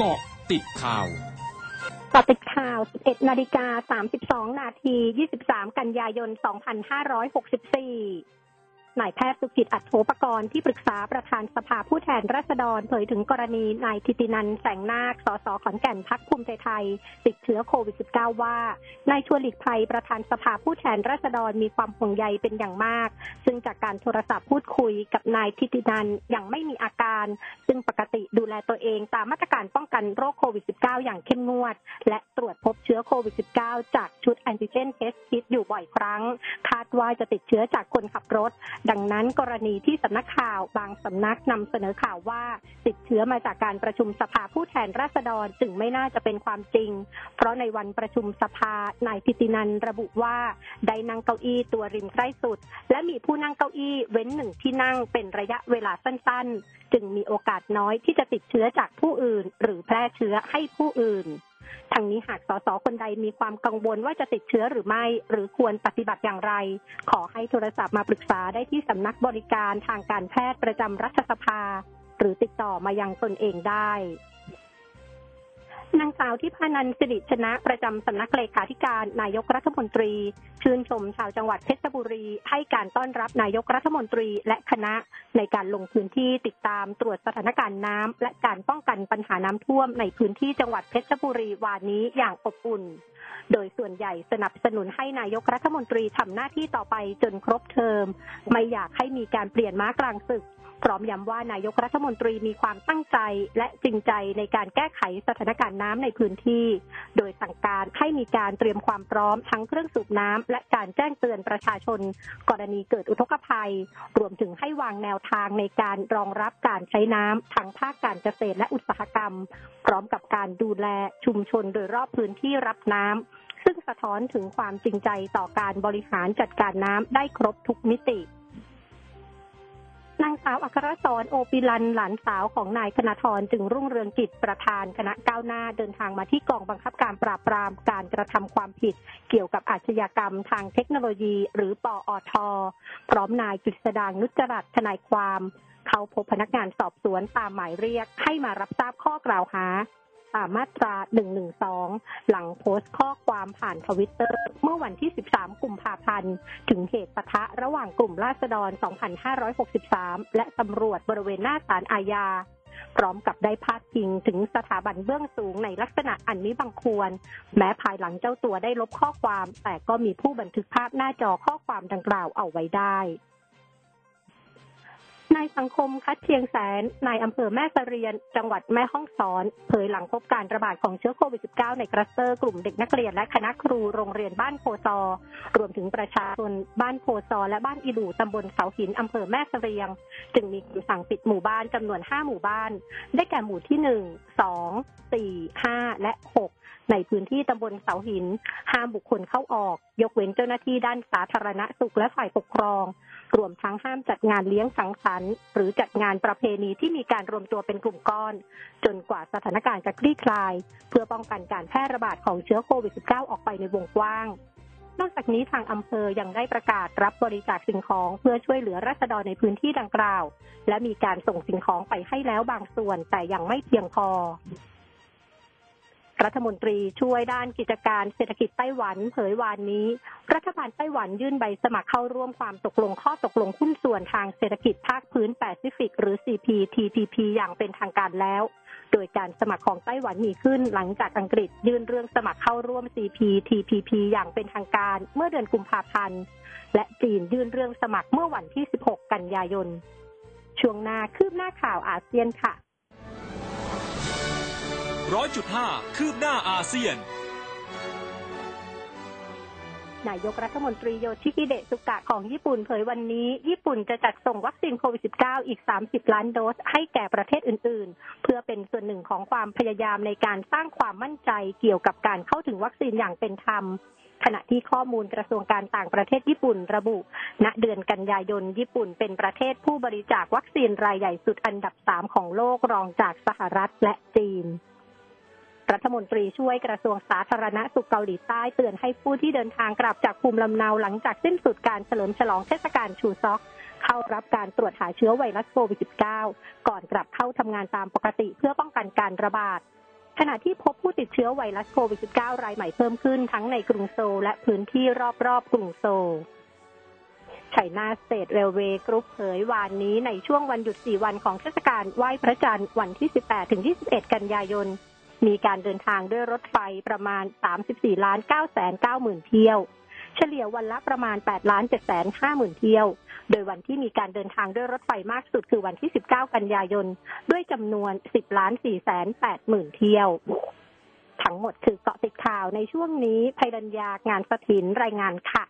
เกาะติดข่าวกาะติดข่าว 11 นาฬิกา 32 นาที 23 กันยายน 2564 นายแพทย์สุกิจอัตโธปกรณ์ที่ปรึกษาประธานสภาผู้แทนราษฎรเผยถึงกรณีนายทิตินันแสงนาค สสขอนแก่นพักภูมิใจไทย ติดเชื้อโควิด -19 ว่านายชวนหลีกภัยประธานสภาผู้แทนราษฎรมีความห่วงใยเป็นอย่างมาก ซึ่งจากการโทรศัพท์พูดคุยกับนายทิตินันยังไม่มีอาการ ซึ่งปกติดูแลตัวเองตามมาตรการป้องกันโรคโควิด -19 อย่างเข้มงวด และตรวจพบเชื้อโควิด -19 จากชุดแอนติเจนเทสคิดอยู่บ่อยครั้ง คาดว่าจะติดเชื้อจากคนขับรถดังนั้นกรณีที่สำนักข่าวบางสำนักนำเสนอข่าวว่า ติดเชื้อมาจากการประชุมสภาผู้แทนราษฎรจึงไม่น่าจะเป็นความจริง เพราะในวันประชุมสภานายพิตินันระบุว่าได้นั่งเก้าอี้ตัวริมใกล้สุด และมีผู้นั่งเก้าอี้เว้นหนึ่งที่นั่งเป็นระยะเวลาสั้น ๆ จึงมีโอกาสน้อยที่จะติดเชื้อจากผู้อื่น หรือแพร่เชื้อให้ผู้อื่น ทางนี้หากสสคนใดมีความกังวลว่าจะติดเชื้อหรือไม่ หรือควรปฏิบัติอย่างไร ขอให้โทรศัพท์มาปรึกษาได้ที่สำนักบริการทางการแพทย์ประจำรัฐสภา หรือติดต่อมายังตนเองได้ นางสาวที่พานันสิริชนะประจำสำนักเลขาธิการนายกรัฐมนตรี ชื่นชมชาวจังหวัดเพชรบุรี ให้การต้อนรับนายกรัฐมนตรีและคณะในการลงพื้นที่ติดตามตรวจสถานการณ์น้ำและการป้องกันปัญหาน้ำท่วมในพื้นที่จังหวัดเพชรบุรีวานนี้อย่างอบอุ่น โดยส่วนใหญ่สนับสนุนให้นายกรัฐมนตรีทำหน้าที่ต่อไปจนครบเทอม ไม่อยากให้มีการเปลี่ยนม้ากลางศึกพร้อมย้ำว่านายกรัฐมนตรีมีความตั้งใจและจริงใจในการแก้ไขสถานการณ์น้ำในพื้นที่ โดยสั่งการให้มีการเตรียมความพร้อมทั้งเครื่องสูบน้ำและการแจ้งเตือนประชาชน กรณีเกิดอุทกภัย รวมถึงให้วางแนวทางในการรองรับการใช้น้ำทั้งภาคการเกษตรและอุตสาหกรรม พร้อมกับการดูแลชุมชนโดยรอบพื้นที่รับน้ำซึ่งสะท้อนถึงความจริงใจต่อการบริหารจัดการน้ำได้ครบทุกมิติ นางสาวอัครสรโอปิลันหลานสาวของนายธนาทรจึงรุ่งเรืองกิจประธานคณะก้าวหน้าเดินทางมาที่กองบังคับการปราบปรามการกระทำความผิด เกี่ยวกับอาชญากรรมทางเทคโนโลยี หรือปอท พร้อมนายกฤษดางนุจรัตทนายความ เขาพบพนักงานสอบสวนตามหมายเรียกให้มารับทราบข้อกล่าวหา ตามมาตรา 112 หลังโพสต์ข้อความผ่านทวิตเตอร์เมื่อวันที่ 13 กุมภาพันธ์ ถึงเหตุปะทะระหว่างกลุ่มราษฎร 2563 และตำรวจบริเวณหน้าศาลอาญาพร้อมกับได้พาดพิงถึงสถาบันเบื้องสูงในลักษณะอันนี้บังควร แม้ภายหลังเจ้าตัวได้ลบข้อความ แต่ก็มีผู้บันทึกภาพหน้าจอข้อความดังกล่าวเอาไว้ได้ นายสังคมคัดเชียงแสนนายอำเภอแม่สะเรียน จังหวัดแม่ฮ่องสอน เผยหลังพบการระบาดของเชื้อโควิด -19 ในคลัสเตอร์กลุ่มเด็กนักเรียนและคณะครูโรงเรียนบ้านโพซอ รวมถึงประชาชนบ้านโพซอ และบ้านอีดูตำบลเสาหินอำเภอแม่สะเรียง จึงมีคำสั่งปิดหมู่บ้านจำนวน 5 หมู่บ้าน ได้แก่หมู่ที่ 1 2 4 5 และ 6ในพื้นที่ตำบลเสาหิน ห้ามบุคคลเข้าออก ยกเว้นเจ้าหน้าที่ด้านสาธารณสุขและฝ่ายปกครอง รวมทั้งห้ามจัดงานเลี้ยงสังสรรค์หรือจัดงานประเพณีที่มีการรวมตัวเป็นกลุ่มก้อน จนกว่าสถานการณ์จะคลี่คลาย เพื่อป้องกันการแพร่ระบาดของเชื้อโควิด -19 ออกไปในวงกว้าง นอกจากนี้ทางอำเภอยังได้ประกาศรับบริจาคสิ่งของเพื่อช่วยเหลือรัษฎรในพื้นที่ดังกล่าว และมีการส่งสิ่งของไปให้แล้วบางส่วนแต่ยังไม่เพียงพอ รัฐมนตรีช่วยด้านกิจการเศรษฐกิจไต้หวันเผยวานนี้ รัฐบาลไต้หวันยื่นใบสมัครเข้าร่วมความตกลงข้อตกลงหุ้นส่วนทางเศรษฐกิจภาคพื้นแปซิฟิก หรือ CPTPP อย่างเป็นทางการแล้ว โดยการสมัครของไต้หวันมีขึ้นหลังจากอังกฤษยื่นเรื่องสมัครเข้าร่วม CPTPP อย่างเป็นทางการเมื่อเดือนกุมภาพันธ์ และจีนยื่นเรื่องสมัครเมื่อวันที่ 16 กันยายน ช่วงหน้าคืบหน้าข่าวอาเซียนค่ะ ร้อยจุดห้าคืบหน้าอาเซียน นายกรัฐมนตรีโยชิฮิเดะสุกะของญี่ปุ่นเผยวันนี้ ญี่ปุ่นจะจัดส่งวัคซีนโควิด -19 อีก 30 ล้านโดสให้แก่ประเทศอื่น ๆ เพื่อเป็นส่วนหนึ่งของความพยายามในการสร้างความมั่นใจเกี่ยวกับการเข้าถึงวัคซีนอย่างเป็นธรรมขณะที่ข้อมูลกระทรวงการต่างประเทศญี่ปุ่นระบุ ณ เดือนกันยายน ญี่ปุ่นเป็นประเทศผู้บริจาควัคซีนรายใหญ่สุดอันดับสามของโลกรองจากสหรัฐและจีน รัฐมนตรีช่วยกระทรวงสาธารณสุขเกาหลีใต้เตือนให้ผู้ที่เดินทางกลับจากภูมิลำเนาหลังจากสิ้นสุดการเฉลิมฉลองเทศกาลชูซอกเข้ารับการตรวจหาเชื้อไวรัสโควิด -19 ก่อนกลับเข้าทำงานตามปกติเพื่อป้องกันการระบาด ขณะที่พบผู้ติดเชื้อไวรัสโควิด -19 รายใหม่เพิ่มขึ้นทั้งในกรุงโซลและพื้นที่รอบๆกรุงโซล China State Railway Group เผยวานนี้ในช่วงวันหยุด 4 วันของเทศกาลไหว้พระจันทร์วันที่ 18 ถึง 21 กันยายน มีการเดินทางด้วยรถไฟประมาณ 34ล้าน9แสน9หมื่นเที่ยว เฉลี่ยวันละประมาณ8ล้าน7แสน5หมื่นเที่ยว โดยวันที่มีการเดินทางด้วยรถไฟมากสุดคือวันที่ 19 กันยายน ด้วยจำนวน 10ล้าน4แสน8หมื่นเที่ยว ทั้งหมดคือเกาะติดข่าวในช่วงนี้ภัยรัญญางานสถินรายงานค่ะ